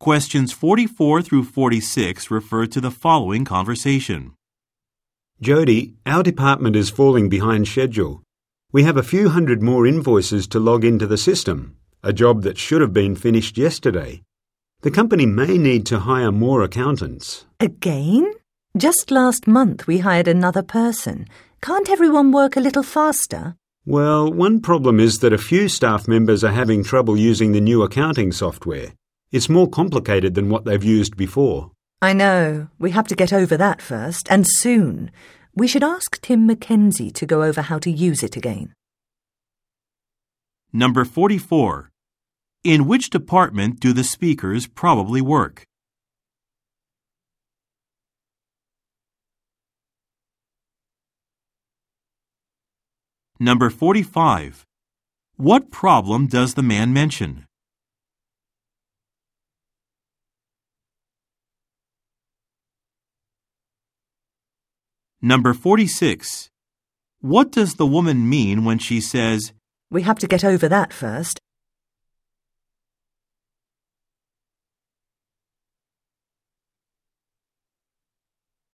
Questions 44 through 46 refer to the following conversation. Jody, our department is falling behind schedule. We have a few hundred more invoices to log into the system, a job that should have been finished yesterday. The company may need to hire more accountants. Again? Just last month we hired another person. Can't everyone work a little faster? Well, one problem is that a few staff members are having trouble using the new accounting software. It's more complicated than what they've used before. I know. We have to get over that first, and soon. We should ask Tim Mackenzie to go over how to use it again. Number 44. In which department do the speakers probably work? Number 45. What problem does the man mention? Number 46. What does the woman mean when she says, We have to get over that first,